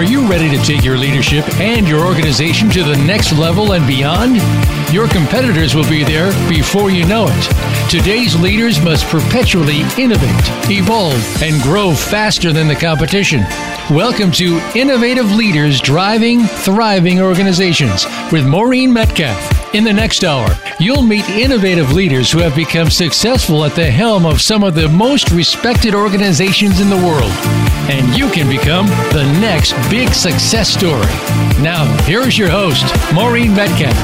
Are you ready to take your leadership and your organization to the next level and beyond? Your competitors will be there before you know it. Today's leaders must perpetually innovate, evolve, and grow faster than the competition. Welcome to Innovative Leaders Driving Thriving Organizations with Maureen Metcalf. In the next hour, you'll meet innovative leaders who have become successful at the helm of some of the most respected organizations in the world. And you can become the next big success story. Now, here's your host, Maureen Metcalf.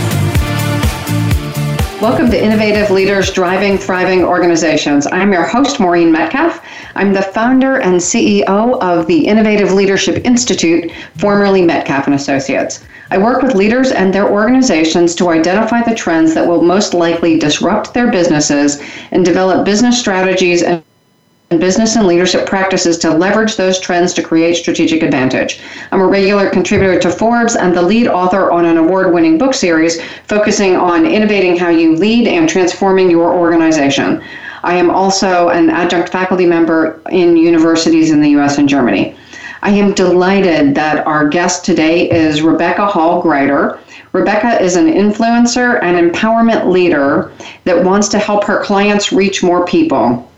Welcome to Innovative Leaders Driving Thriving Organizations. I'm your host, Maureen Metcalf. I'm the founder and CEO of the Innovative Leadership Institute, formerly Metcalf and Associates. I work with leaders and their organizations to identify the trends that will most likely disrupt their businesses and develop business strategies and business and leadership practices to leverage those trends to create strategic advantage. I'm a regular contributor to Forbes and the lead author on an award winning book series focusing on innovating how you lead and transforming your organization. I am also an adjunct faculty member in universities in the US and Germany. I am delighted that our guest today is Rebecca Hall Gruyter. Rebecca is an influencer and empowerment leader that wants to help her clients reach more people.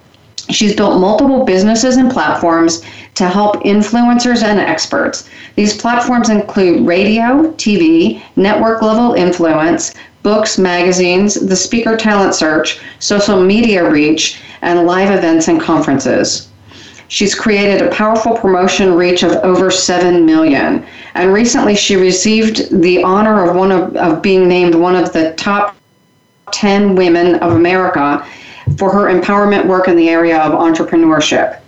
She's built multiple businesses and platforms to help influencers and experts. These platforms include radio, TV, network level influence, books, magazines, the speaker talent search, social media reach, and live events and conferences. She's created a powerful promotion reach of over 7 million. And recently she received the honor of one of, of being named one of the top 10 women of America for her empowerment work in the area of entrepreneurship.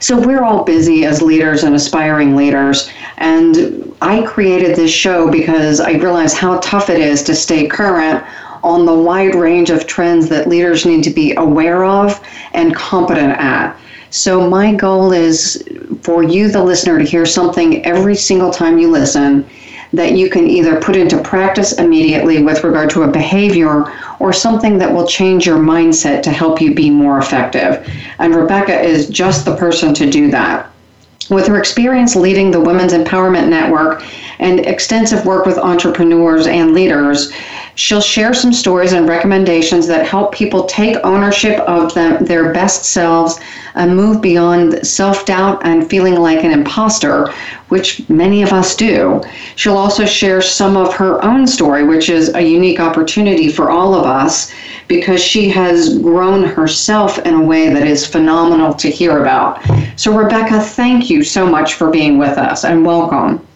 So we're all busy as leaders and aspiring leaders. And I created this show because I realized how tough it is to stay current on the wide range of trends that leaders need to be aware of and competent at. So, my goal is for you, the listener, to hear something every single time you listen that you can either put into practice immediately with regard to a behavior or something that will change your mindset to help you be more effective. And Rebecca is just the person to do that. With her experience leading the Women's Empowerment Network and extensive work with entrepreneurs and leaders, She'll share some stories and recommendations that help people take ownership of them, their best selves and move beyond self doubt and feeling like an imposter, which many of us do. She'll also share some of her own story, which is a unique opportunity for all of us because she has grown herself in a way that is phenomenal to hear about. So, Rebecca, thank you so much for being with us and welcome.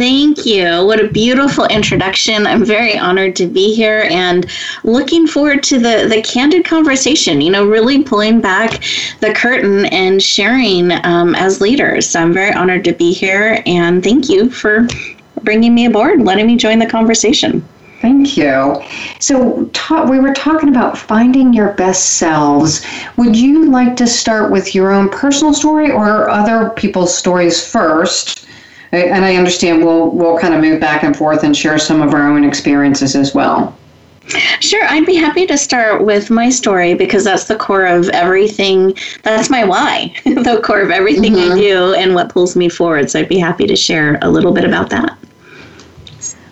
Thank you. What a beautiful introduction. I'm very honored to be here and looking forward to the, the candid conversation, you know, really pulling back the curtain and sharing um, as leaders. So I'm very honored to be here and thank you for bringing me aboard, letting me join the conversation. Thank you. So, ta- we were talking about finding your best selves. Would you like to start with your own personal story or other people's stories first? And I understand we'll we'll kind of move back and forth and share some of our own experiences as well. Sure, I'd be happy to start with my story because that's the core of everything. That's my why, the core of everything mm-hmm. I do and what pulls me forward. So I'd be happy to share a little bit about that.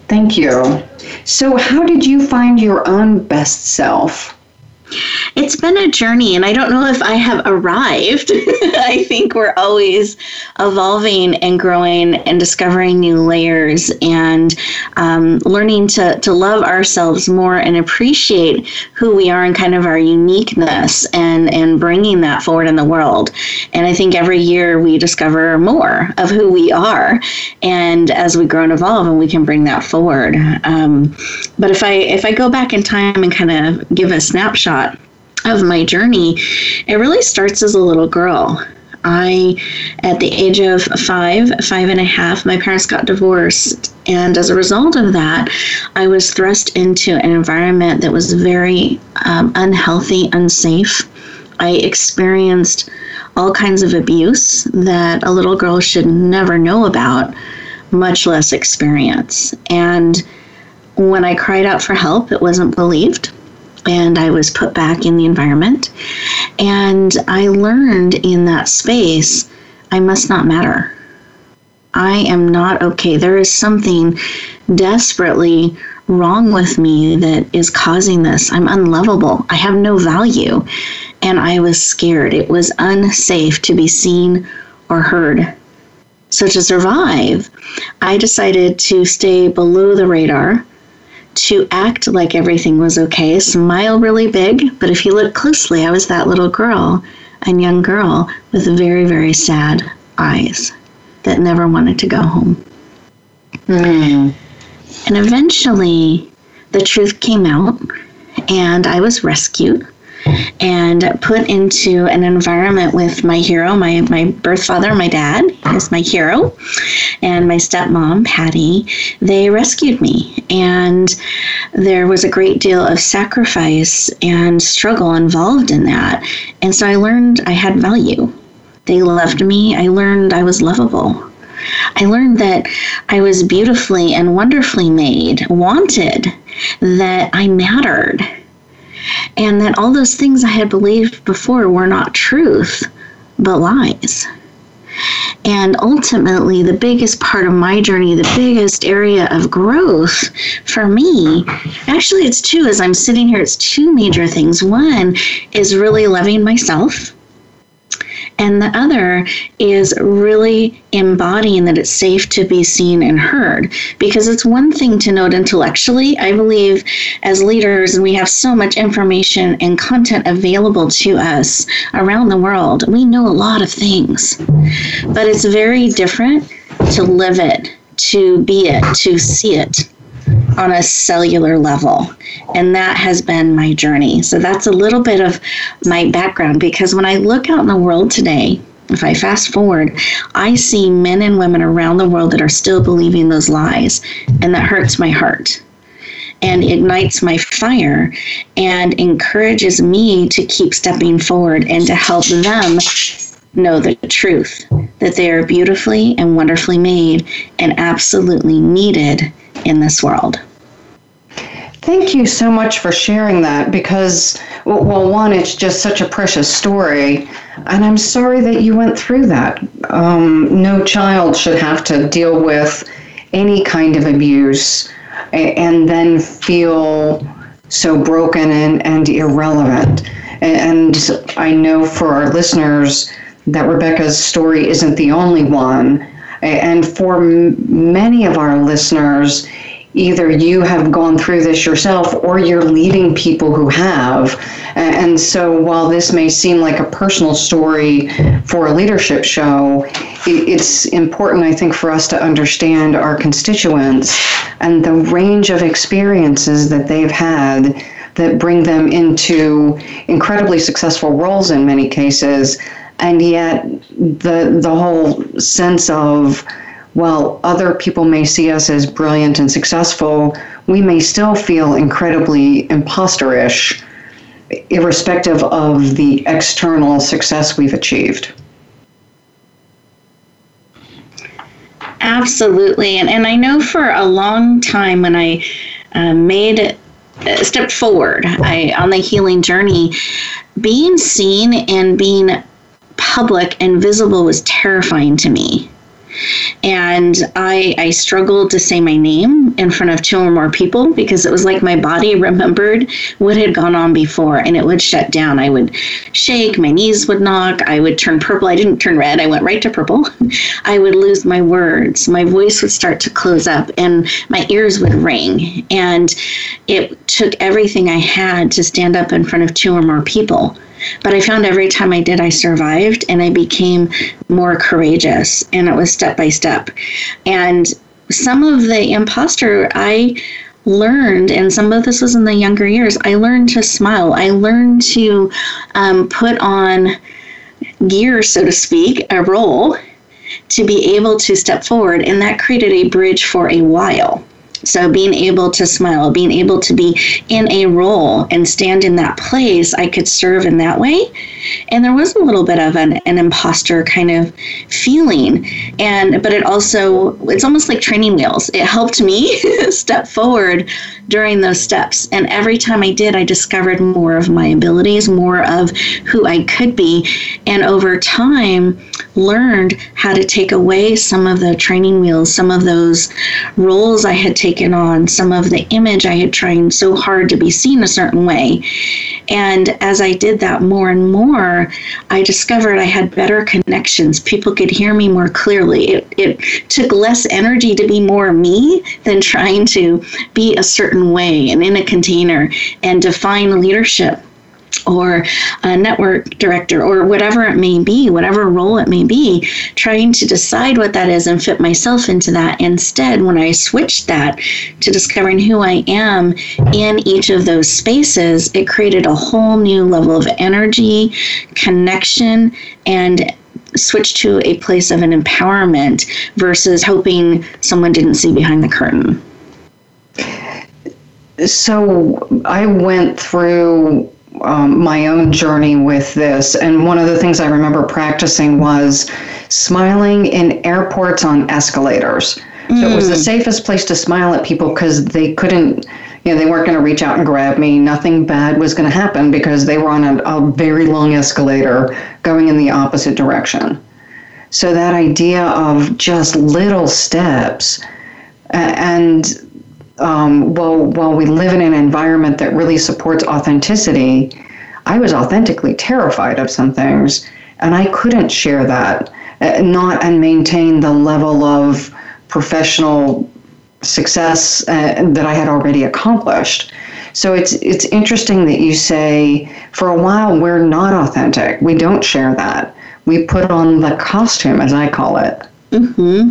Thank you. So, how did you find your own best self? It's been a journey, and I don't know if I have arrived. I think we're always evolving and growing and discovering new layers and um, learning to, to love ourselves more and appreciate who we are and kind of our uniqueness and, and bringing that forward in the world. And I think every year we discover more of who we are, and as we grow and evolve, and we can bring that forward. Um, but if I if I go back in time and kind of give a snapshot of my journey, it really starts as a little girl. I, at the age of five, five and a half, my parents got divorced. And as a result of that, I was thrust into an environment that was very um, unhealthy, unsafe. I experienced all kinds of abuse that a little girl should never know about, much less experience. And when I cried out for help, it wasn't believed and I was put back in the environment. And I learned in that space I must not matter. I am not okay. There is something desperately wrong with me that is causing this. I'm unlovable. I have no value. And I was scared. It was unsafe to be seen or heard. So, to survive, I decided to stay below the radar, to act like everything was okay, smile really big. But if you look closely, I was that little girl, and young girl with very, very sad eyes that never wanted to go home. Mm. And eventually, the truth came out, and I was rescued and put into an environment with my hero, my, my birth father, my dad is my hero, and my stepmom, Patty. They rescued me. And there was a great deal of sacrifice and struggle involved in that. And so I learned I had value. They loved me. I learned I was lovable. I learned that I was beautifully and wonderfully made, wanted, that I mattered and that all those things I had believed before were not truth, but lies. And ultimately, the biggest part of my journey, the biggest area of growth for me, actually, it's two as I'm sitting here, it's two major things. One is really loving myself and the other is really embodying that it's safe to be seen and heard. Because it's one thing to note intellectually. I believe as leaders, and we have so much information and content available to us around the world, we know a lot of things. But it's very different to live it, to be it, to see it on a cellular level. And that has been my journey. So that's a little bit of my background because when I look out in the world today, if I fast forward, I see men and women around the world that are still believing those lies, and that hurts my heart and ignites my fire and encourages me to keep stepping forward and to help them know the truth that they are beautifully and wonderfully made and absolutely needed in this world. Thank you so much for sharing that because, well, one, it's just such a precious story. And I'm sorry that you went through that. Um, no child should have to deal with any kind of abuse and then feel so broken and, and irrelevant. And I know for our listeners that Rebecca's story isn't the only one. And for many of our listeners, either you have gone through this yourself or you're leading people who have. And so while this may seem like a personal story for a leadership show, it's important, I think, for us to understand our constituents and the range of experiences that they've had that bring them into incredibly successful roles in many cases and yet the the whole sense of while other people may see us as brilliant and successful, we may still feel incredibly imposterish, irrespective of the external success we've achieved. Absolutely. And, and I know for a long time when I uh, made a step forward I, on the healing journey, being seen and being public and visible was terrifying to me and I, I struggled to say my name in front of two or more people because it was like my body remembered what had gone on before and it would shut down. I would shake, my knees would knock, I would turn purple. I didn't turn red, I went right to purple. I would lose my words, my voice would start to close up, and my ears would ring. And it took everything I had to stand up in front of two or more people. But I found every time I did, I survived and I became more courageous. And it was step by step. And some of the imposter, I learned, and some of this was in the younger years, I learned to smile. I learned to um, put on gear, so to speak, a role to be able to step forward. And that created a bridge for a while. So being able to smile, being able to be in a role and stand in that place, I could serve in that way. And there was a little bit of an, an imposter kind of feeling. And but it also it's almost like training wheels. It helped me step forward during those steps. And every time I did, I discovered more of my abilities, more of who I could be. And over time, learned how to take away some of the training wheels, some of those roles I had taken on, some of the image I had tried so hard to be seen a certain way. And as I did that more and more, I discovered I had better connections. People could hear me more clearly. It, it took less energy to be more me than trying to be a certain way and in a container and define leadership or a network director or whatever it may be, whatever role it may be, trying to decide what that is and fit myself into that. Instead, when I switched that to discovering who I am in each of those spaces, it created a whole new level of energy, connection, and switched to a place of an empowerment versus hoping someone didn't see behind the curtain. So I went through um, my own journey with this. And one of the things I remember practicing was smiling in airports on escalators. Mm. So it was the mm. safest place to smile at people because they couldn't, you know, they weren't going to reach out and grab me. Nothing bad was going to happen because they were on a, a very long escalator going in the opposite direction. So that idea of just little steps and um, while while we live in an environment that really supports authenticity, I was authentically terrified of some things, and I couldn't share that, uh, not and maintain the level of professional success uh, that I had already accomplished. So it's it's interesting that you say for a while we're not authentic. We don't share that. We put on the costume, as I call it. Mm-hmm.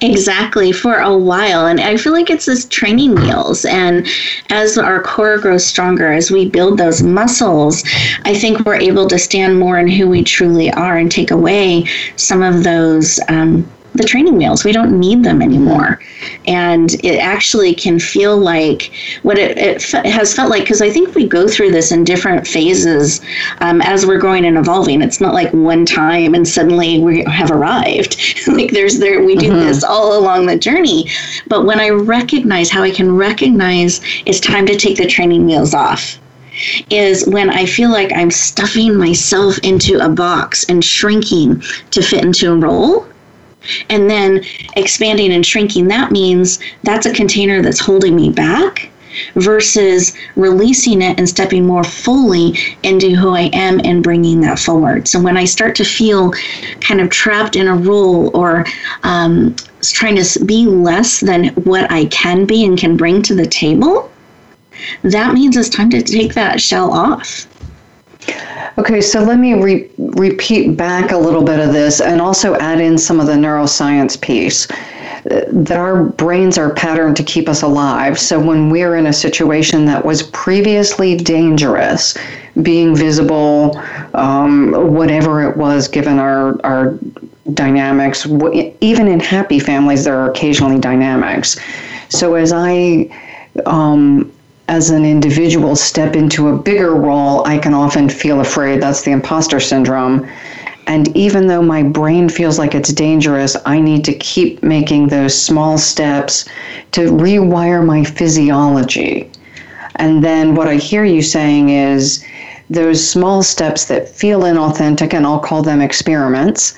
Exactly, for a while. And I feel like it's this training wheels. And as our core grows stronger, as we build those muscles, I think we're able to stand more in who we truly are and take away some of those um, the training wheels. We don't need them anymore. And it actually can feel like what it, it has felt like, because I think we go through this in different phases um, as we're growing and evolving. It's not like one time and suddenly we have arrived. like there's there, we do mm-hmm. this all along the journey. But when I recognize how I can recognize it's time to take the training wheels off is when I feel like I'm stuffing myself into a box and shrinking to fit into a role and then expanding and shrinking, that means that's a container that's holding me back versus releasing it and stepping more fully into who I am and bringing that forward. So when I start to feel kind of trapped in a role or um, trying to be less than what I can be and can bring to the table, that means it's time to take that shell off. Okay, so let me re- repeat back a little bit of this and also add in some of the neuroscience piece that our brains are patterned to keep us alive. So when we're in a situation that was previously dangerous, being visible, um, whatever it was, given our, our dynamics, even in happy families, there are occasionally dynamics. So as I um, as an individual step into a bigger role, I can often feel afraid. That's the imposter syndrome. And even though my brain feels like it's dangerous, I need to keep making those small steps to rewire my physiology. And then what I hear you saying is those small steps that feel inauthentic, and I'll call them experiments,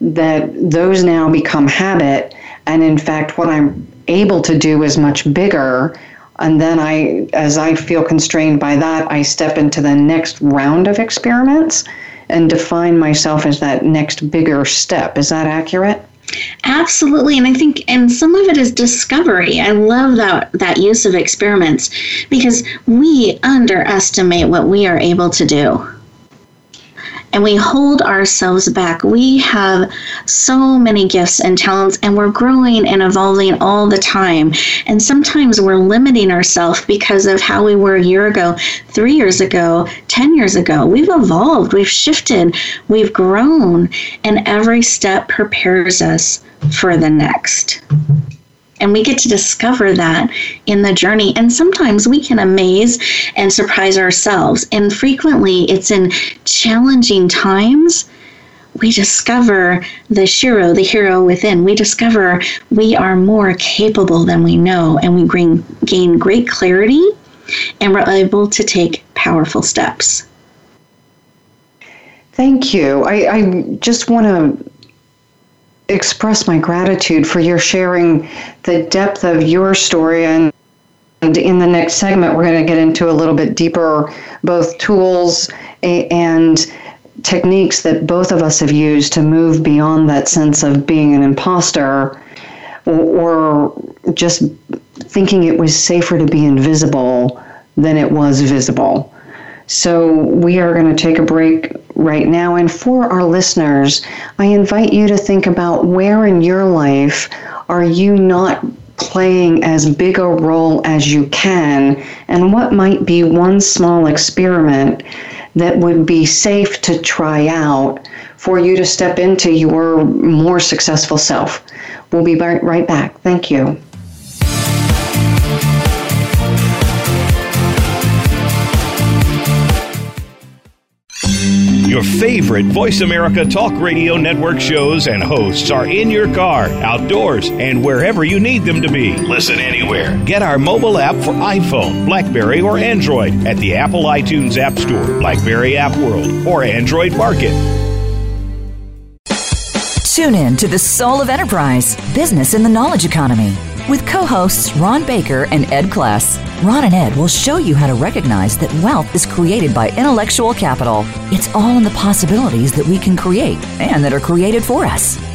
that those now become habit. And in fact, what I'm able to do is much bigger and then I, as I feel constrained by that, I step into the next round of experiments and define myself as that next bigger step. Is that accurate? Absolutely, and I think, and some of it is discovery. I love that that use of experiments because we underestimate what we are able to do and we hold ourselves back. We have so many gifts and talents, and we're growing and evolving all the time. And sometimes we're limiting ourselves because of how we were a year ago, three years ago, 10 years ago. We've evolved, we've shifted, we've grown, and every step prepares us for the next. And we get to discover that in the journey. And sometimes we can amaze and surprise ourselves. And frequently it's in challenging times we discover the shiro, the hero within. We discover we are more capable than we know, and we gain, gain great clarity and we're able to take powerful steps. Thank you. I, I just want to express my gratitude for your sharing the depth of your story and and in the next segment we're going to get into a little bit deeper both tools and techniques that both of us have used to move beyond that sense of being an imposter or just thinking it was safer to be invisible than it was visible. So, we are going to take a break right now. And for our listeners, I invite you to think about where in your life are you not playing as big a role as you can, and what might be one small experiment that would be safe to try out for you to step into your more successful self. We'll be right back. Thank you. Your favorite Voice America Talk Radio Network shows and hosts are in your car, outdoors, and wherever you need them to be. Listen anywhere. Get our mobile app for iPhone, Blackberry, or Android at the Apple iTunes App Store, Blackberry App World, or Android Market. Tune in to the Soul of Enterprise Business in the Knowledge Economy with co hosts Ron Baker and Ed Kless. Ron and Ed will show you how to recognize that wealth is created by intellectual capital. It's all in the possibilities that we can create and that are created for us.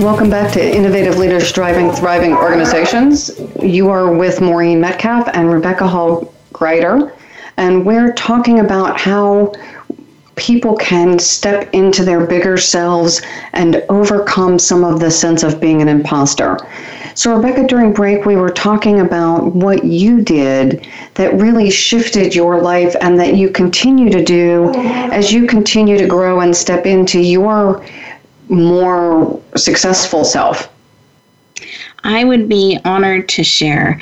Welcome back to Innovative Leaders Driving Thriving Organizations. You are with Maureen Metcalf and Rebecca Hall Gruyter, and we're talking about how people can step into their bigger selves and overcome some of the sense of being an imposter. So, Rebecca, during break, we were talking about what you did that really shifted your life and that you continue to do as you continue to grow and step into your more successful self? I would be honored to share.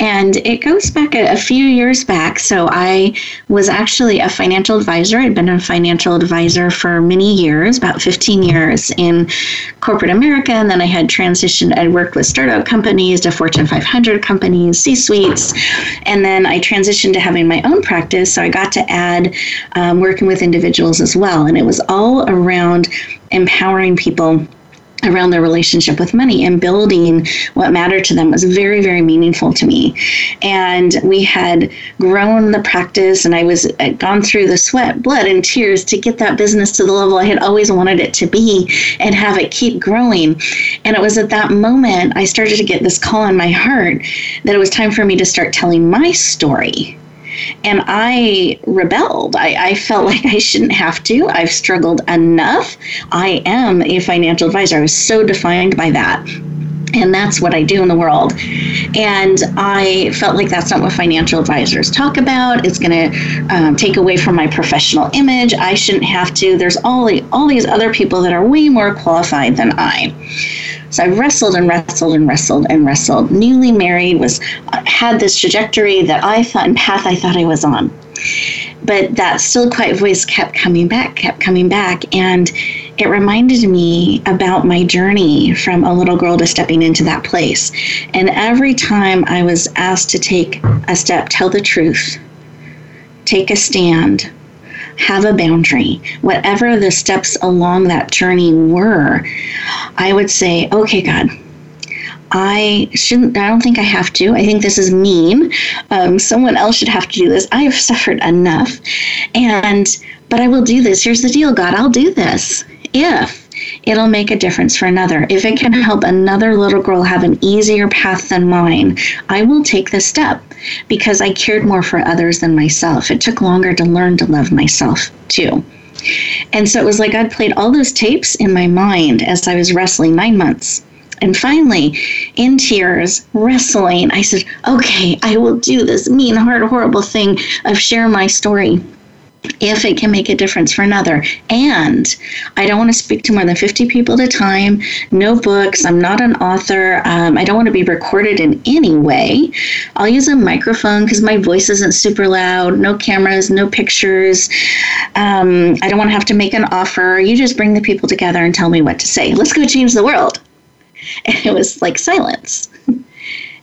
And it goes back a, a, few years back. So I was actually a financial advisor. I'd been a financial advisor for many years, about 15 years in corporate America. And then I had transitioned, I worked with startup companies to Fortune 500 companies, C suites. And then I transitioned to having my own practice. So I got to add um, working with individuals as well. And it was all around empowering people around their relationship with money and building what mattered to them was very very meaningful to me. And we had grown the practice and i was I'd uh, gone through the sweat blood and tears to get that business to the level i had always wanted it to be and have it keep growing. And it was at that moment i started to get this call in my heart that it was time for me to start telling my story and I rebelled. I, I, felt like I shouldn't have to. I've struggled enough. I am a financial advisor. I was so defined by that. And that's what I do in the world. And I felt like that's not what financial advisors talk about. It's going to um, take away from my professional image. I shouldn't have to. There's all, the, all these other people that are way more qualified than I. So I wrestled and wrestled and wrestled and wrestled. Newly married was had this trajectory that I thought and path I thought I was on. But that still quiet voice kept coming back, kept coming back. And it reminded me about my journey from a little girl to stepping into that place. And every time I was asked to take a step, tell the truth, take a stand, have a boundary, whatever the steps along that journey were, I would say, okay, God, I shouldn't, I don't think I have to. I think this is mean. Um, someone else should have to do this. I have suffered enough. And, but I will do this. Here's the deal, God, I'll do this if it'll make a difference for another. If it can help another little girl have an easier path than mine, I will take this step because I cared more for others than myself. It took longer to learn to love myself too. And so it was like I'd played all those tapes in my mind as I was wrestling nine months. And finally, in tears, wrestling, I said, Okay, I will do this mean, hard, horrible thing of share my story if it can make a difference for another. And I don't want to speak to more than 50 people at a time, no books, I'm not an author, um, I don't want to be recorded in any way. I'll use a microphone because my voice isn't super loud, no cameras, no pictures. Um, I don't want to have to make an offer. You just bring the people together and tell me what to say. Let's go change the world. And it was like silence.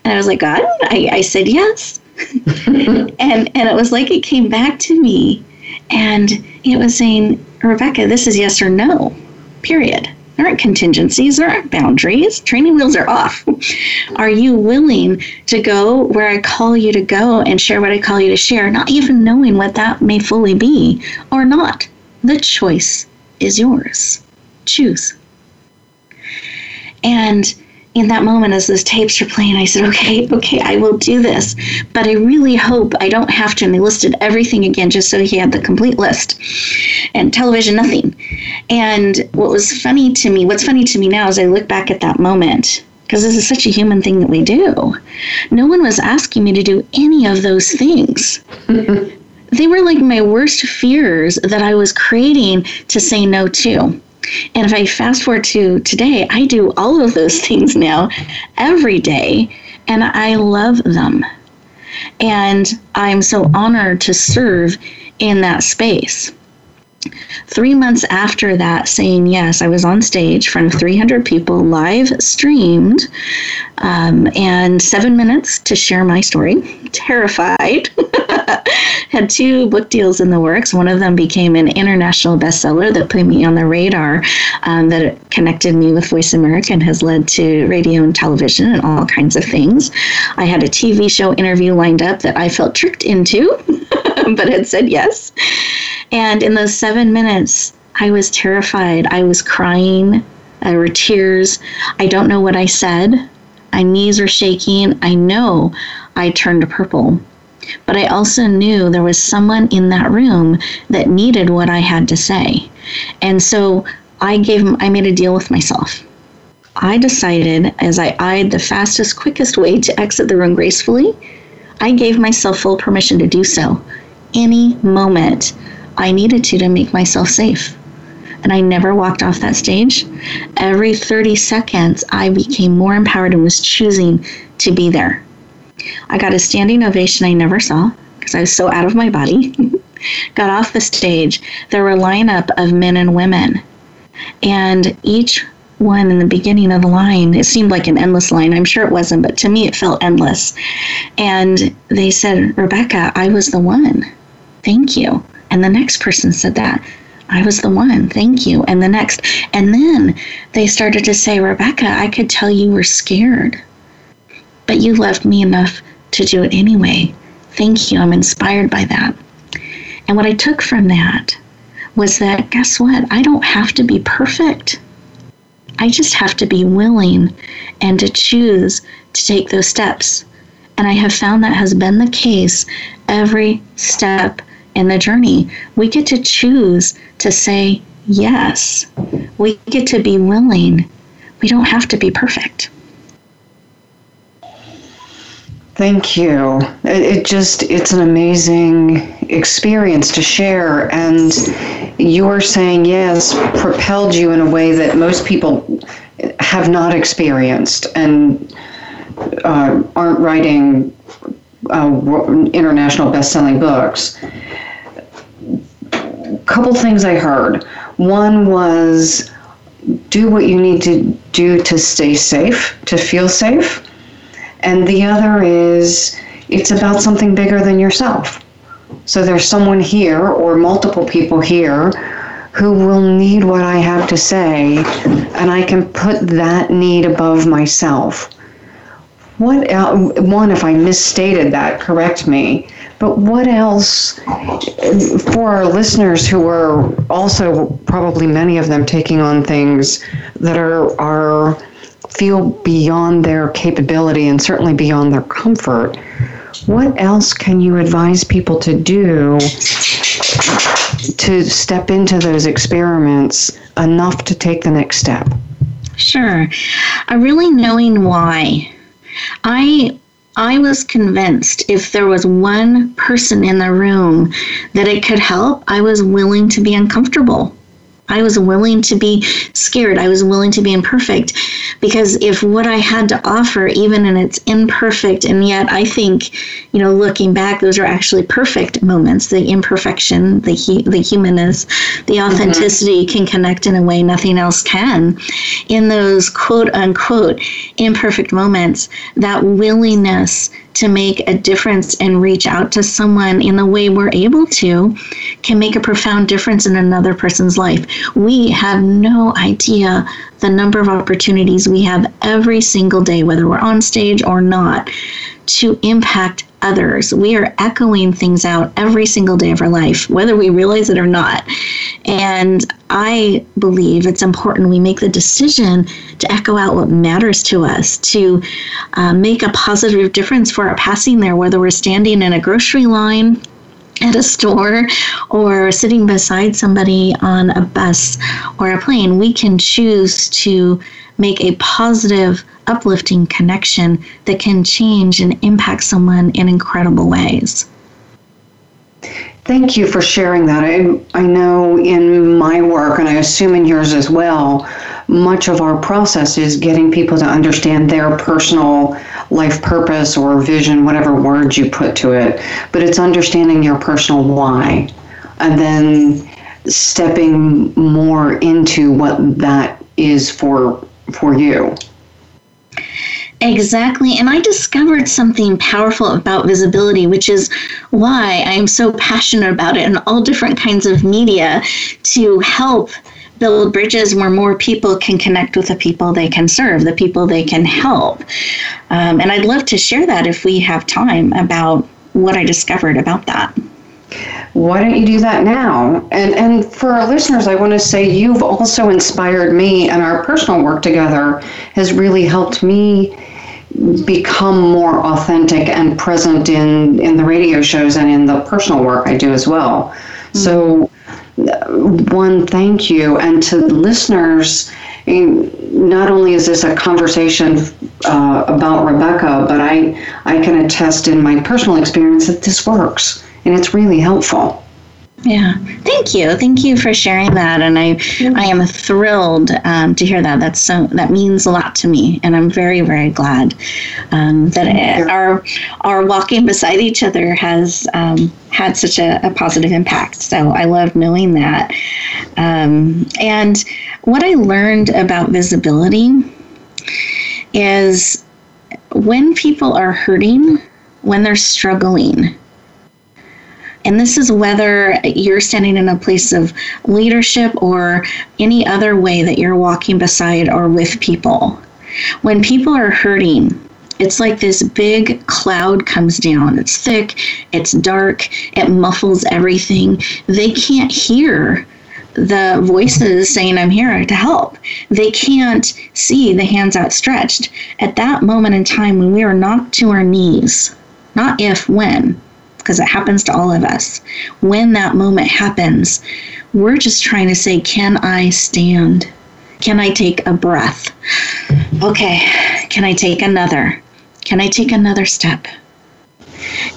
And I was like, God, I, I said yes. and and it was like it came back to me and it was saying, Rebecca, this is yes or no, period. There aren't contingencies, there aren't boundaries. Training wheels are off. are you willing to go where I call you to go and share what I call you to share, not even knowing what that may fully be or not? The choice is yours. Choose. And in that moment as those tapes were playing i said okay okay i will do this. But i really hope i don't have to and they listed everything again just so he had the complete list. And television nothing. And what was funny to me what's funny to me now is i look back at that moment because this is such a human thing that we do. No one was asking me to do any of those things. They were like my worst fears that i was creating to say no to and if I fast forward to today, I do all of those things now every day, and I love them. And I'm so honored to serve in that space. Three months after that, saying yes, I was on stage in front of 300 people, live streamed, um, and seven minutes to share my story. Terrified. Had two book deals in the works. One of them became an international bestseller that put me on the radar, um, that connected me with Voice America and has led to radio and television and all kinds of things. I had a TV show interview lined up that I felt tricked into, but had said yes. And in those seven minutes, I was terrified. I was crying. There were tears. I don't know what I said. My knees were shaking. I know I turned purple. But I also knew there was someone in that room that needed what I had to say. And so I gave I made a deal with myself. I decided as I eyed the fastest, quickest way to exit the room gracefully, I gave myself full permission to do so any moment I needed to to make myself safe. And I never walked off that stage. Every 30 seconds, I became more empowered and was choosing to be there. I got a standing ovation I never saw because I was so out of my body. got off the stage. There were a lineup of men and women. And each one in the beginning of the line, it seemed like an endless line. I'm sure it wasn't, but to me it felt endless. And they said, Rebecca, I was the one. Thank you. And the next person said that. I was the one. Thank you. And the next. And then they started to say, Rebecca, I could tell you were scared, but you loved me enough to do it anyway. Thank you. I'm inspired by that. And what I took from that was that guess what? I don't have to be perfect. I just have to be willing and to choose to take those steps. And I have found that has been the case every step in the journey. We get to choose to say yes. We get to be willing. We don't have to be perfect. Thank you. It, it, just, it's an amazing experience to share. And your saying yes propelled you in a way that most people have not experienced and uh, aren't writing uh, international best-selling books. A couple things I heard. One was do what you need to do to stay safe, to feel safe. And the other is it's about something bigger than yourself. So there's someone here or multiple people here who will need what I have to say, and I can put that need above myself. What one, if I misstated that, correct me. But what else for our listeners who are also probably many of them taking on things that are are feel beyond their capability and certainly beyond their comfort? What else can you advise people to do to step into those experiments enough to take the next step? Sure. Uh, really knowing why I I was convinced if there was one person in the room that it could help, I was willing to be uncomfortable. I was willing to be scared. I was willing to be imperfect because if what I had to offer, even in its imperfect, and yet I think, you know, looking back, those are actually perfect moments. The imperfection, the he, the humanness, the mm-hmm. authenticity mm-hmm. can connect in a way nothing else can. In those quote unquote imperfect moments, that willingness to make a difference and reach out to someone in the way we're able to can make a profound difference in another person's life. We have no idea the number of opportunities we have every single day, whether we're on stage or not, to impact others. We are echoing things out every single day of our life, whether we realize it or not. And I believe it's important we make the decision to echo out what matters to us, to uh, make a positive difference for our passing there, whether we're standing in a grocery line at a store or sitting beside somebody on a bus or a plane, we can choose to make a positive, uplifting connection that can change and impact someone in incredible ways. Thank you for sharing that. I, I know in my work, and I assume in yours as well, much of our process is getting people to understand their personal life purpose or vision, whatever words you put to it. But it's understanding your personal why and then stepping more into what that is for for you. Exactly. And I discovered something powerful about visibility, which is why I am so passionate about it in all different kinds of media to help build bridges where more people can connect with the people they can serve, the people they can help. Um, and I'd love to share that if we have time about what I discovered about that. Why don't you do that now? And and for our listeners, I want to say you've also inspired me, and our personal work together has really helped me become more authentic and present in in the radio shows and in the personal work I do as well. Mm-hmm. So one, thank you. And to listeners, not only is this a conversation uh, about Rebecca, but I, I can attest in my personal experience that this works and it's really helpful. Yeah, thank you, thank you for sharing that, and I, I am thrilled um, to hear that. That's so that means a lot to me, and I'm very, very glad um, that it, our our walking beside each other has um, had such a, a, positive impact. So I love knowing that. Um, and what I learned about visibility is when people are hurting, when they're struggling And this is whether you're standing in a place of leadership or any other way that you're walking beside or with people. When people are hurting, it's like this big cloud comes down. It's thick, it's dark, it muffles everything. They can't hear the voices saying, I'm here to help. They can't see the hands outstretched. At that moment in time when we are knocked to our knees, not if, when, because it happens to all of us, when that moment happens, we're just trying to say, Can I stand? Can I take a breath? Okay, can I take another? Can I take another step?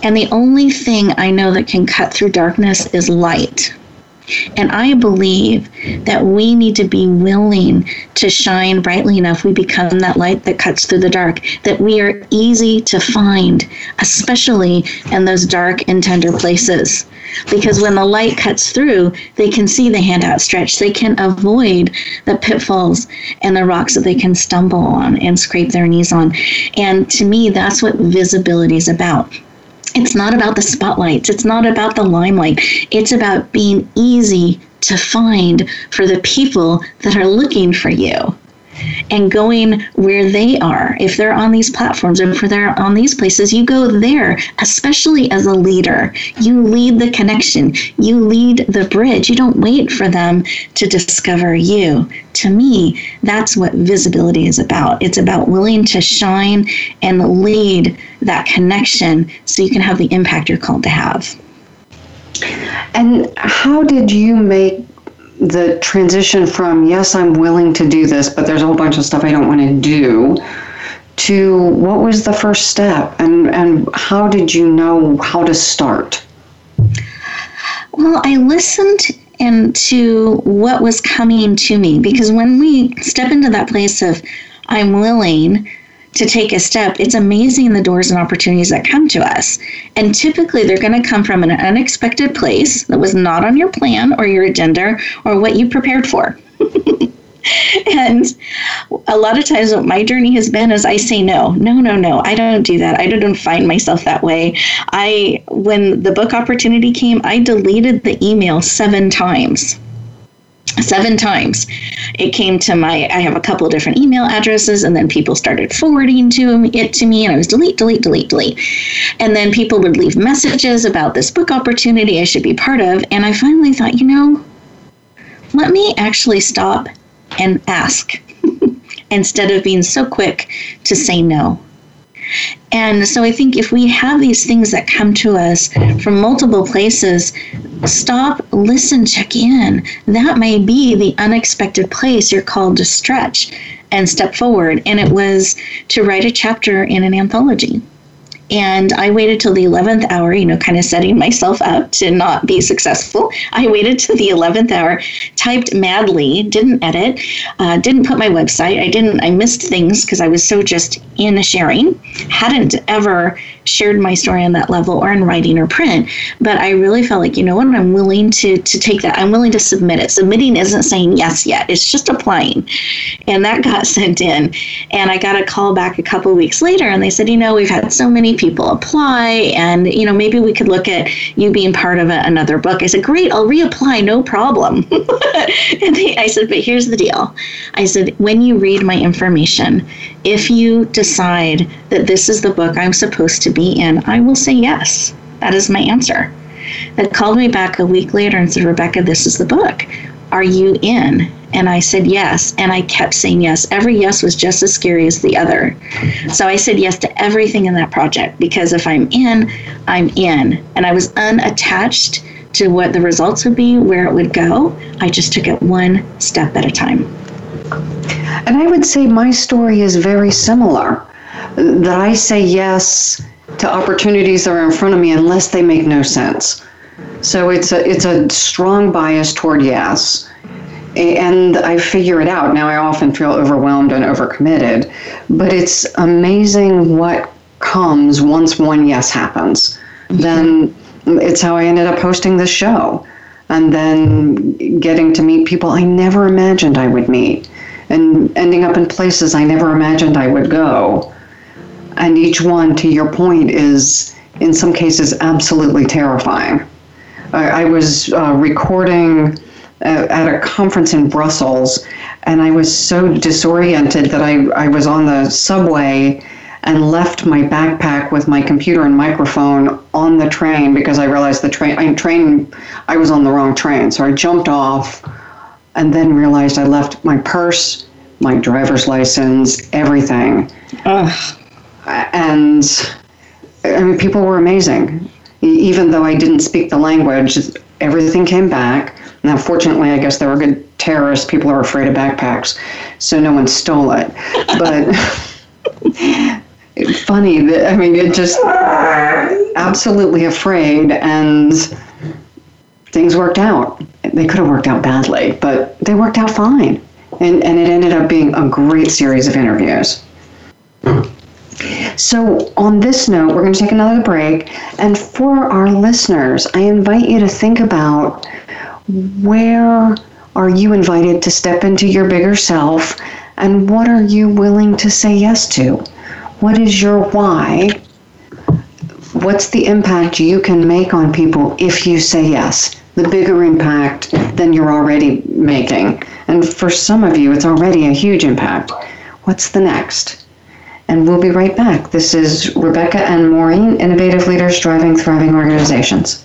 And the only thing I know that can cut through darkness is light. And I believe that we need to be willing to shine brightly enough. We become that light that cuts through the dark, that we are easy to find, especially in those dark and tender places. Because when the light cuts through, they can see the hand outstretched. They can avoid the pitfalls and the rocks that they can stumble on and scrape their knees on. And to me, that's what visibility is about. It's not about the spotlights. It's not about the limelight. It's about being easy to find for the people that are looking for you and going where they are. If they're on these platforms or if they're on these places, you go there, especially as a leader. You lead the connection, you lead the bridge. You don't wait for them to discover you. To me, that's what visibility is about. It's about willing to shine and lead that connection so you can have the impact you're called to have. And how did you make the transition from yes, I'm willing to do this, but there's a whole bunch of stuff I don't want to do, to what was the first step, and and how did you know how to start? Well, I listened and to what was coming to me because when we step into that place of I'm willing to take a step, it's amazing the doors and opportunities that come to us. And typically they're going to come from an unexpected place that was not on your plan or your agenda or what you prepared for. and a lot of times what my journey has been is i say no no no no i don't do that i don't find myself that way i when the book opportunity came i deleted the email seven times seven times. It came to my i have a couple different email addresses and then people started forwarding to it to me and i was delete delete delete delete. And then people would leave messages about this book opportunity i should be part of and i finally thought you know let me actually stop and ask instead of being so quick to say no and so I think if we have these things that come to us from multiple places, stop, listen, check in. That may be the unexpected place you're called to stretch and step forward. And it was to write a chapter in an anthology. And I waited till the 11th hour, you know, kind of setting myself up to not be successful. I waited till the 11th hour, typed madly, didn't edit, uh, didn't put my website. I didn't, I missed things because I was so just in the sharing. Hadn't ever shared my story on that level or in writing or print. But I really felt like, you know what, I'm willing to, to take that. I'm willing to submit it. Submitting isn't saying yes yet, it's just applying. And that got sent in. And I got a call back a couple weeks later and they said, you know, we've had so many people apply and you know maybe we could look at you being part of a, another book i said great i'll reapply no problem and they, i said but here's the deal i said when you read my information if you decide that this is the book i'm supposed to be in i will say yes that is my answer that called me back a week later and said rebecca this is the book are you in and I said yes. And I kept saying yes. Every yes was just as scary as the other. So I said yes to everything in that project because if I'm in, I'm in. And I was unattached to what the results would be, where it would go. I just took it one step at a time. And I would say my story is very similar. That I say yes to opportunities that are in front of me unless they make no sense. So it's a it's a strong bias toward yes and I figure it out. Now I often feel overwhelmed and overcommitted, but it's amazing what comes once one yes happens. Mm-hmm. Then it's how I ended up hosting this show and then getting to meet people I never imagined I would meet and ending up in places I never imagined I would go. And each one, to your point, is in some cases absolutely terrifying. I, I was uh, recording uh, at a conference in Brussels, and I was so disoriented that I, I was on the subway and left my backpack with my computer and microphone on the train because I realized the train I train I was on the wrong train. So I jumped off and then realized I left my purse, my driver's license, everything. Ugh. And I mean people were amazing. Even though I didn't speak the language, everything came back. Now, fortunately, I guess there were good terrorists. People are afraid of backpacks, so no one stole it. But funny that I mean, it just absolutely afraid, and things worked out. They could have worked out badly, but they worked out fine, and and it ended up being a great series of interviews. So, on this note, we're going to take another break. And for our listeners, I invite you to think about where are you invited to step into your bigger self and what are you willing to say yes to? What is your why? What's the impact you can make on people if you say yes? The bigger impact than you're already making. And for some of you, it's already a huge impact. What's the next? And we'll be right back. This is Rebecca and Maureen, Innovative Leaders Driving Thriving Organizations.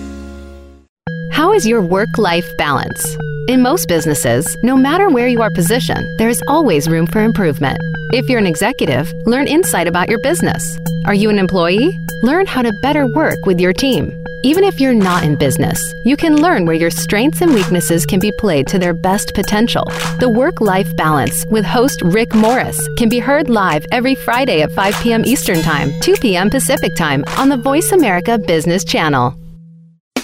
How is your work life balance? In most businesses, no matter where you are positioned, there is always room for improvement. If you're an executive, learn insight about your business. Are you an employee? Learn how to better work with your team. Even if you're not in business, you can learn where your strengths and weaknesses can be played to their best potential. The Work Life Balance with host Rick Morris can be heard live every Friday at 5 p.m. Eastern Time, 2 p.m. Pacific Time on the Voice America Business Channel.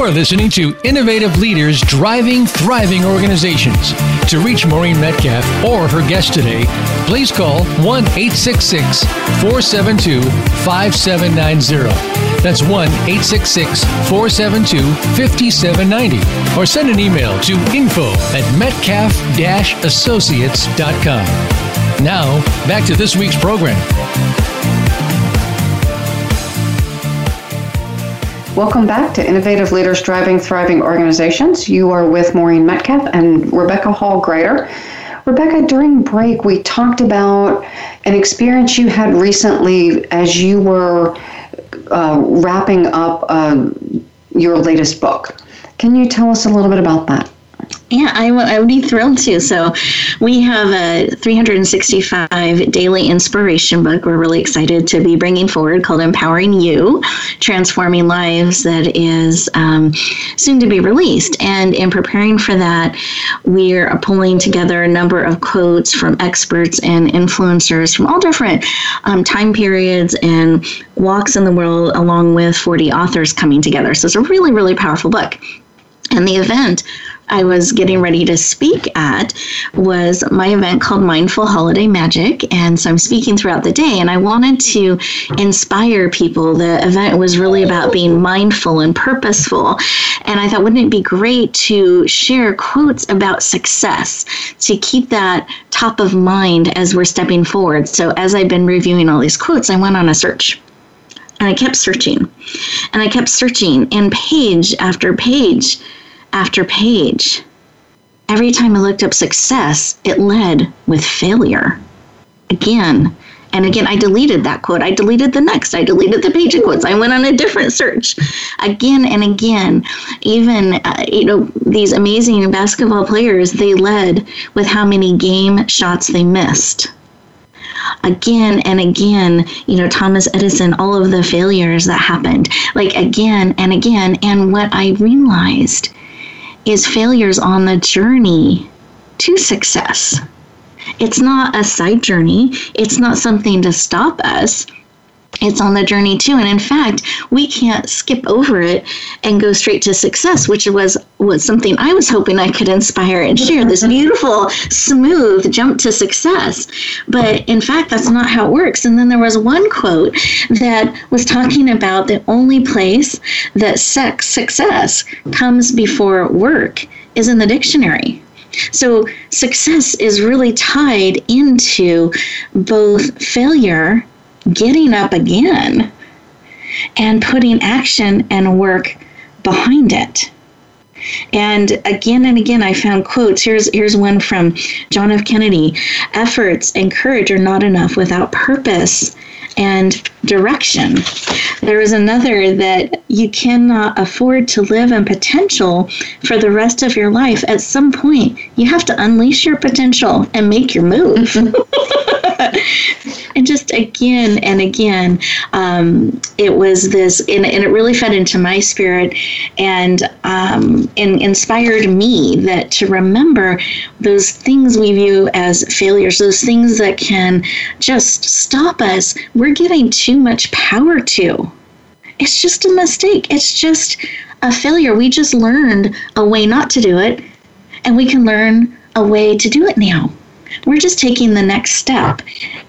Are listening to Innovative Leaders Driving Thriving Organizations. To reach Maureen Metcalf or her guest today, please call 1 866 472 5790. That's 1 866 472 5790. Or send an email to info at metcalf associates.com. Now, back to this week's program. Welcome back to Innovative Leaders Driving Thriving Organizations. You are with Maureen Metcalf and Rebecca Hall Gruyter. Rebecca, during break, we talked about an experience you had recently as you were uh, wrapping up uh, your latest book. Can you tell us a little bit about that? Yeah, I, w- I would be thrilled to. So, we have a 365 daily inspiration book we're really excited to be bringing forward called Empowering You Transforming Lives, that is um, soon to be released. And in preparing for that, we're pulling together a number of quotes from experts and influencers from all different um, time periods and walks in the world, along with 40 authors coming together. So, it's a really, really powerful book. And the event I was getting ready to speak at was my event called Mindful Holiday Magic. And so I'm speaking throughout the day, and I wanted to inspire people. The event was really about being mindful and purposeful. And I thought, wouldn't it be great to share quotes about success to keep that top of mind as we're stepping forward? So as I've been reviewing all these quotes, I went on a search. And I kept searching. And I kept searching, and page after page after page. Every time I looked up success, it led with failure. Again and again, I deleted that quote. I deleted the next. I deleted the page of quotes. I went on a different search again and again. Even, uh, you know, these amazing basketball players, they led with how many game shots they missed again and again, you know, Thomas Edison, all of the failures that happened, like again and again. And what I realized is failures on the journey to success. It's not a side journey, it's not something to stop us. It's on the journey too. And in fact, we can't skip over it and go straight to success, which was, was something I was hoping I could inspire and share this beautiful, smooth jump to success. But in fact, that's not how it works. And then there was one quote that was talking about the only place that sex success comes before work is in the dictionary. So success is really tied into both failure getting up again and putting action and work behind it. And again and again, I found quotes. Here's here's one from John F. Kennedy: "Efforts and courage are not enough without purpose and direction." There is another that you cannot afford to live in potential for the rest of your life. At some point, you have to unleash your potential and make your move. and just again and again, um, it was this, and, and, it really fed into my spirit and, um, and inspired me that to remember those things we view as failures, those things that can just stop us. We're giving too much power to. It's just a mistake. It's just a failure. We just learned a way not to do it, and we can learn a way to do it now. We're just taking the next step.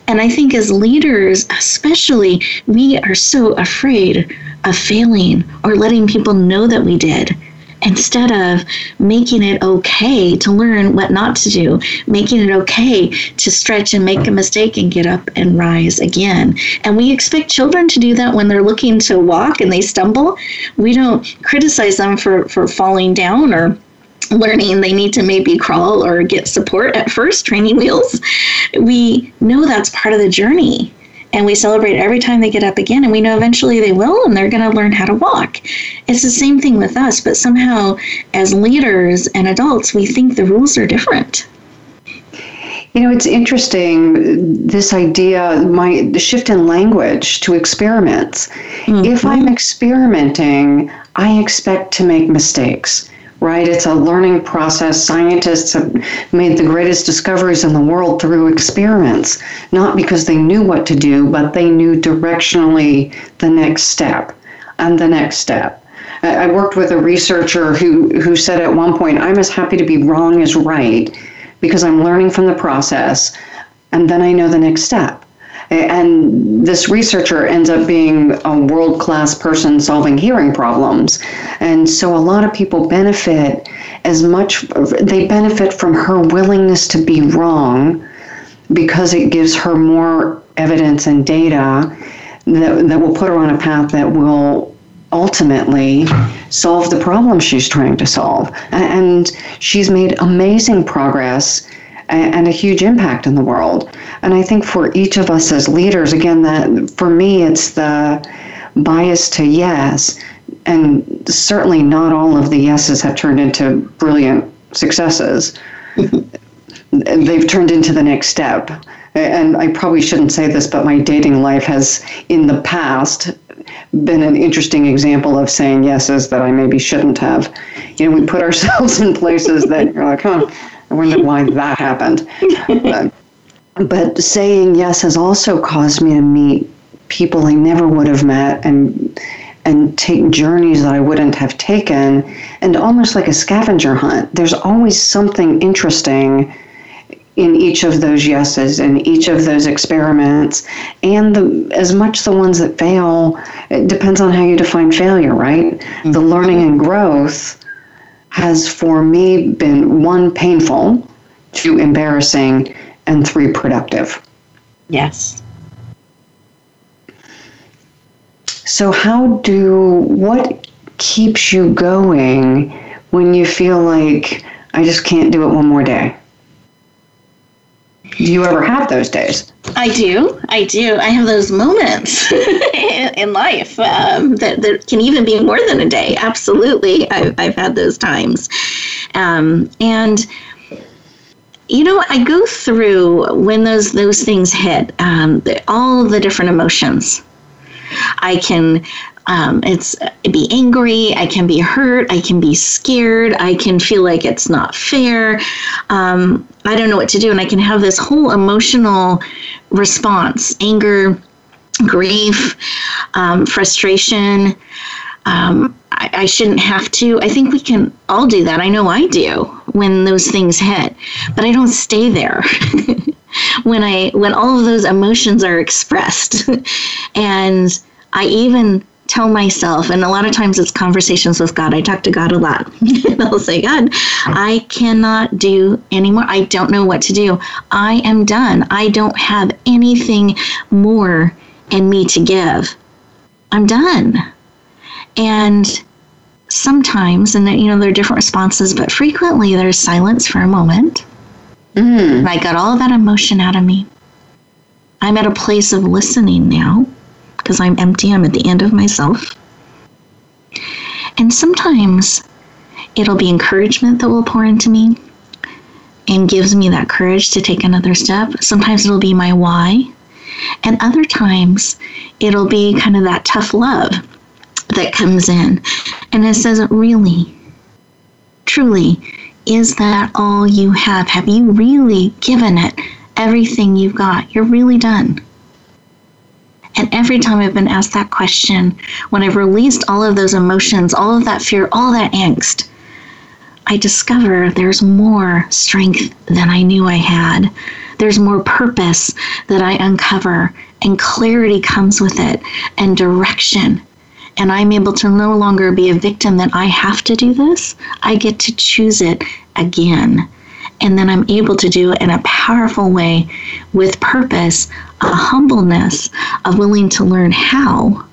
And I think as leaders, especially, we are so afraid of failing or letting people know that we did instead of making it okay to learn what not to do, making it okay to stretch and make a mistake and get up and rise again. And we expect children to do that when they're looking to walk and they stumble. We don't criticize them for, for falling down or learning they need to maybe crawl or get support at first, training wheels. We know that's part of the journey. And we celebrate every time they get up again, and we know eventually they will, and they're going to learn how to walk. It's the same thing with us, but somehow, as leaders and adults, we think the rules are different. You know, it's interesting this idea, my the shift in language to experiments. Mm-hmm. If I'm experimenting, I expect to make mistakes right? It's a learning process. Scientists have made the greatest discoveries in the world through experiments, not because they knew what to do, but they knew directionally the next step and the next step. I worked with a researcher who, who said at one point, I'm as happy to be wrong as right because I'm learning from the process and then I know the next step. And this researcher ends up being a world class person solving hearing problems. And so a lot of people benefit as much, they benefit from her willingness to be wrong because it gives her more evidence and data that, that will put her on a path that will ultimately solve the problem she's trying to solve. And she's made amazing progress and a huge impact in the world. And I think for each of us as leaders, again, that for me, it's the bias to yes. And certainly not all of the yeses have turned into brilliant successes, they've turned into the next step. And I probably shouldn't say this, but my dating life has, in the past, been an interesting example of saying yeses that I maybe shouldn't have. You know, we put ourselves in places that you're like, huh, I wonder why that happened. but, but saying yes has also caused me to meet people I never would have met and and take journeys that I wouldn't have taken and almost like a scavenger hunt. There's always something interesting in each of those yeses and each of those experiments and the, as much the ones that fail it depends on how you define failure right mm-hmm. the learning and growth has for me been one painful two embarrassing and three productive. Yes. So how do what keeps you going when you feel like i just can't do it one more day do you ever have those days? I do. I do. I have those moments in life um, that, that can even be more than a day. Absolutely. I've, I've had those times. Um, and, you know, I go through when those, those things hit, um, all the different emotions. I can um, it's be angry. I can be hurt. I can be scared. I can feel like it's not fair. Um, I don't know what to do, and I can have this whole emotional response: anger, grief, um, frustration. Um, I, I shouldn't have to. I think we can all do that. I know I do when those things hit, but I don't stay there. when I when all of those emotions are expressed, and I even tell myself, and a lot of times it's conversations with God. I talk to God a lot. and I'll say, God, I cannot do anymore. I don't know what to do. I am done. I don't have anything more in me to give. I'm done. And sometimes, and you know, there are different responses, but frequently there's silence for a moment. Mm. And I got all that emotion out of me. I'm at a place of listening now because I'm empty, I'm at the end of myself. And sometimes it'll be encouragement that will pour into me and gives me that courage to take another step. Sometimes it'll be my why. And other times it'll be kind of that tough love that comes in. And it says, Really, truly, is that all you have? Have you really given it everything you've got? You're really done. And every time I've been asked that question, when I've released all of those emotions, all of that fear, all that angst, I discover there's more strength than I knew I had. There's more purpose that I uncover, and clarity comes with it, and direction. And I'm able to no longer be a victim that I have to do this. I get to choose it again. And then I'm able to do in a powerful way with purpose a humbleness of willing to learn how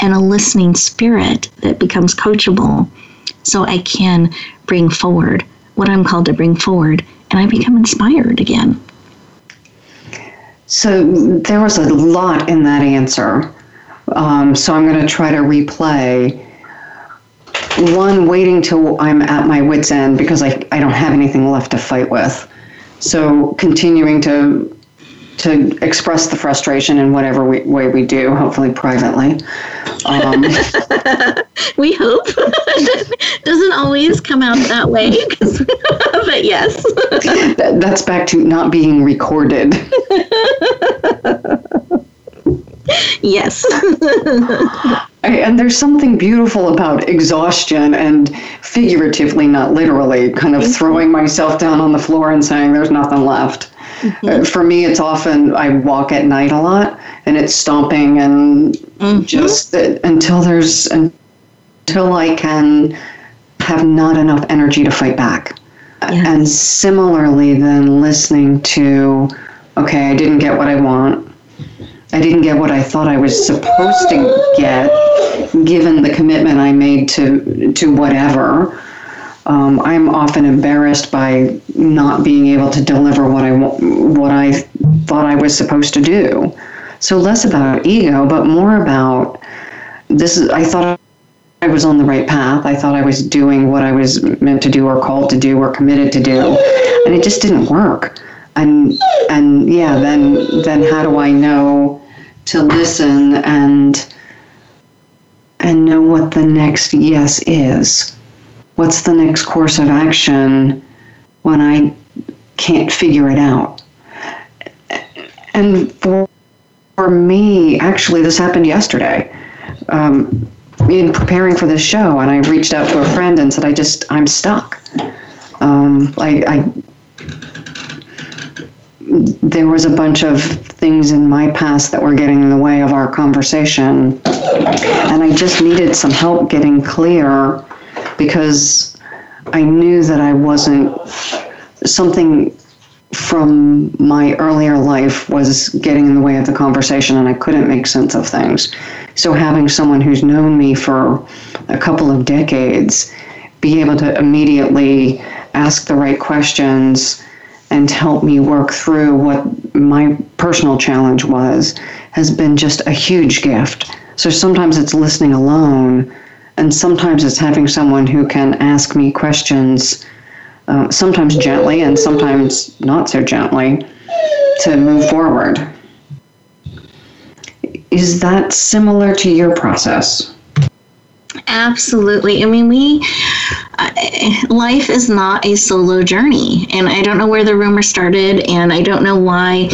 and a listening spirit that becomes coachable so I can bring forward what I'm called to bring forward and I become inspired again. So there was a lot in that answer. Um, so I'm going to try to replay. One, waiting till I'm at my wits' end because I, I don't have anything left to fight with. So continuing to to express the frustration in whatever we, way we do, hopefully privately. Um, we hope. Doesn't always come out that way, but yes. That, that's back to not being recorded. Yes. and there's something beautiful about exhaustion and figuratively, not literally, kind of throwing myself down on the floor and saying, there's nothing left. Mm-hmm. Uh, for me, it's often I walk at night a lot, and it's stomping and mm-hmm. just uh, until there's until I can have not enough energy to fight back. Yes. And similarly, then listening to, okay, I didn't get what I want. I didn't get what I thought I was supposed to get, given the commitment I made to to whatever um, I'm often embarrassed by not being able to deliver what I what I thought I was supposed to do. So less about ego, but more about this. Is, I thought I was on the right path. I thought I was doing what I was meant to do or called to do or committed to do. And it just didn't work. And and yeah, then then how do I know to listen and and know what the next yes is? What's the next course of action when I can't figure it out? And for for me, actually, this happened yesterday. Um, in preparing for this show, and I reached out to a friend and said, "I just I'm stuck. Um, I, I there was a bunch of things in my past that were getting in the way of our conversation, and I just needed some help getting clear because I knew that I wasn't something from my earlier life was getting in the way of the conversation and I couldn't make sense of things. So having someone who's known me for a couple of decades be able to immediately ask the right questions and help me work through what my personal challenge was has been just a huge gift. So sometimes it's listening alone and sometimes it's having someone who can ask me questions uh, sometimes gently and sometimes not so gently, to move forward. Is that similar to your process? Absolutely. I mean, we, uh, life is not a solo journey. And I don't know where the rumor started, and I don't know why,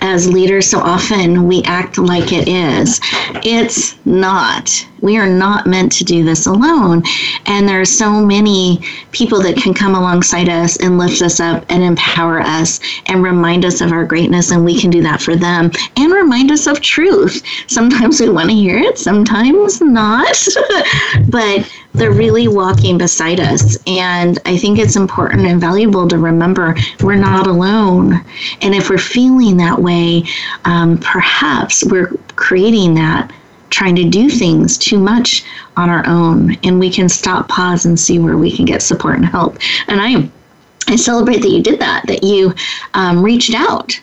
as leaders, so often we act like it is. It's not. We are not meant to do this alone. And there are so many people that can come alongside us and lift us up and empower us and remind us of our greatness. And we can do that for them and remind us of truth. Sometimes we want to hear it, sometimes not. but they're really walking beside us. And I think it's important and valuable to remember we're not alone. And if we're feeling that way, um, perhaps we're creating that trying to do things too much on our own and we can stop pause and see where we can get support and help. And i i celebrate that you did that that you um, reached out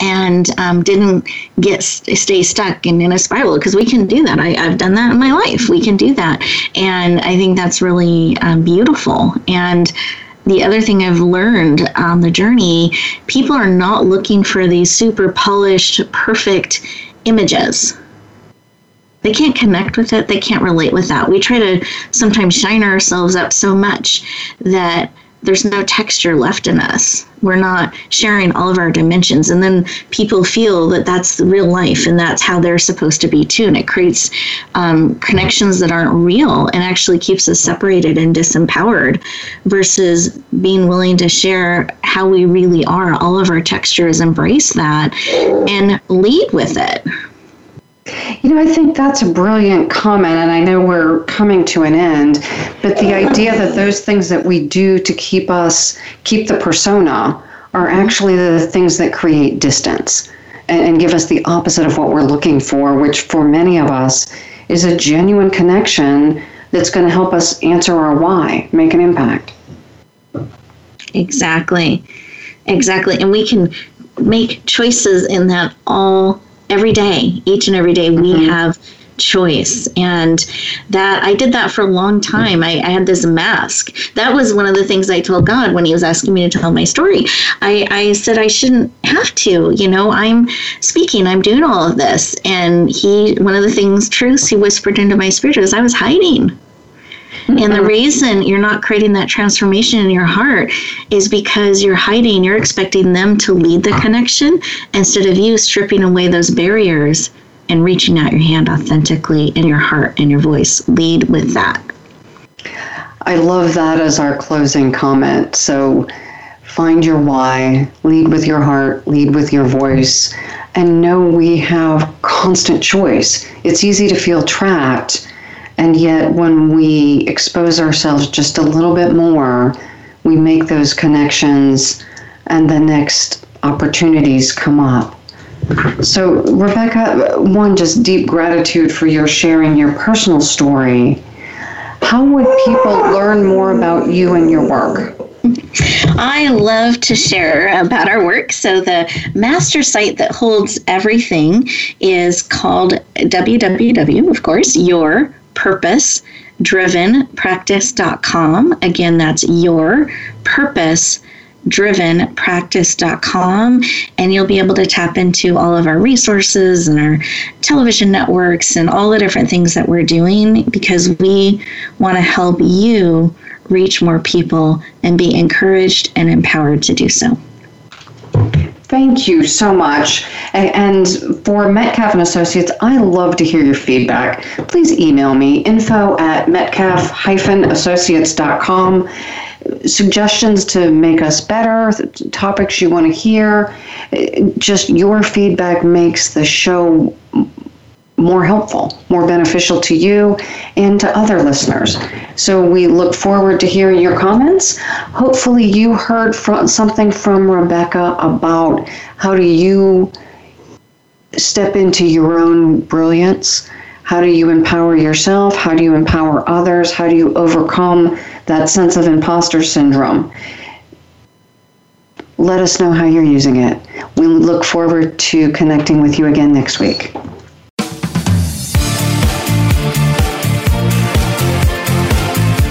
and um, didn't get stay stuck in, in a spiral because we can do that. I, have done that in my life. We can do that. And i think that's really um, beautiful. And the other thing I've learned on the journey, people are not looking for these super polished, perfect images they can't connect with it. They can't relate with that. We try to sometimes shine ourselves up so much that there's no texture left in us. We're not sharing all of our dimensions. And then people feel that that's the real life and that's how they're supposed to be too. And it creates um, connections that aren't real and actually keeps us separated and disempowered versus being willing to share how we really are. All of our textures embrace that and lead with it you know, I think that's a brilliant comment, and I know we're coming to an end, but the idea that those things that we do to keep us, keep the persona, are actually the things that create distance and, and give us the opposite of what we're looking for, which for many of us is a genuine connection that's going to help us answer our why, make an impact. Exactly. Exactly. And we can make choices in that all every day, each and every day, we mm-hmm. have choice. And that i did that for a long time. I, I, had this mask. That was one of the things i told god when he was asking me to tell my story. I, I said i shouldn't have to you know i'm speaking i'm doing all of this. And he one of the things truths he whispered into my spirit was i was hiding and the mm-hmm. reason you're not creating that transformation in your heart is because you're hiding, you're expecting them to lead the connection instead of you stripping away those barriers and reaching out your hand authentically in your heart and your voice. Lead with that. I love that as our closing comment. So find your why, lead with your heart, lead with your voice, and know we have constant choice. It's easy to feel trapped and yet, when we expose ourselves just a little bit more, we make those connections, and the next opportunities come up. So, Rebecca, one, just deep gratitude for your sharing your personal story. How would people learn more about you and your work? I love to share about our work. So, the master site that holds everything is called www, of course, your purpose drivenpractice.com. Again, that's your purpose drivenpractice.com and you'll be able to tap into all of our resources and our television networks and all the different things that we're doing because we want to help you reach more people and be encouraged and empowered to do so. Thank you so much. And for Metcalf and Associates, I love to hear your feedback. Please email me info at metcalf-associates.com. Suggestions to make us better, topics you want to hear. Just your feedback makes the show more helpful, more beneficial to you and to other listeners. So we look forward to hearing your comments. Hopefully, you heard from something from Rebecca about how do you step into your own brilliance. How do you empower yourself? How do you empower others? How do you overcome that sense of imposter syndrome? Let us know how you're using it. We look forward to connecting with you again next week.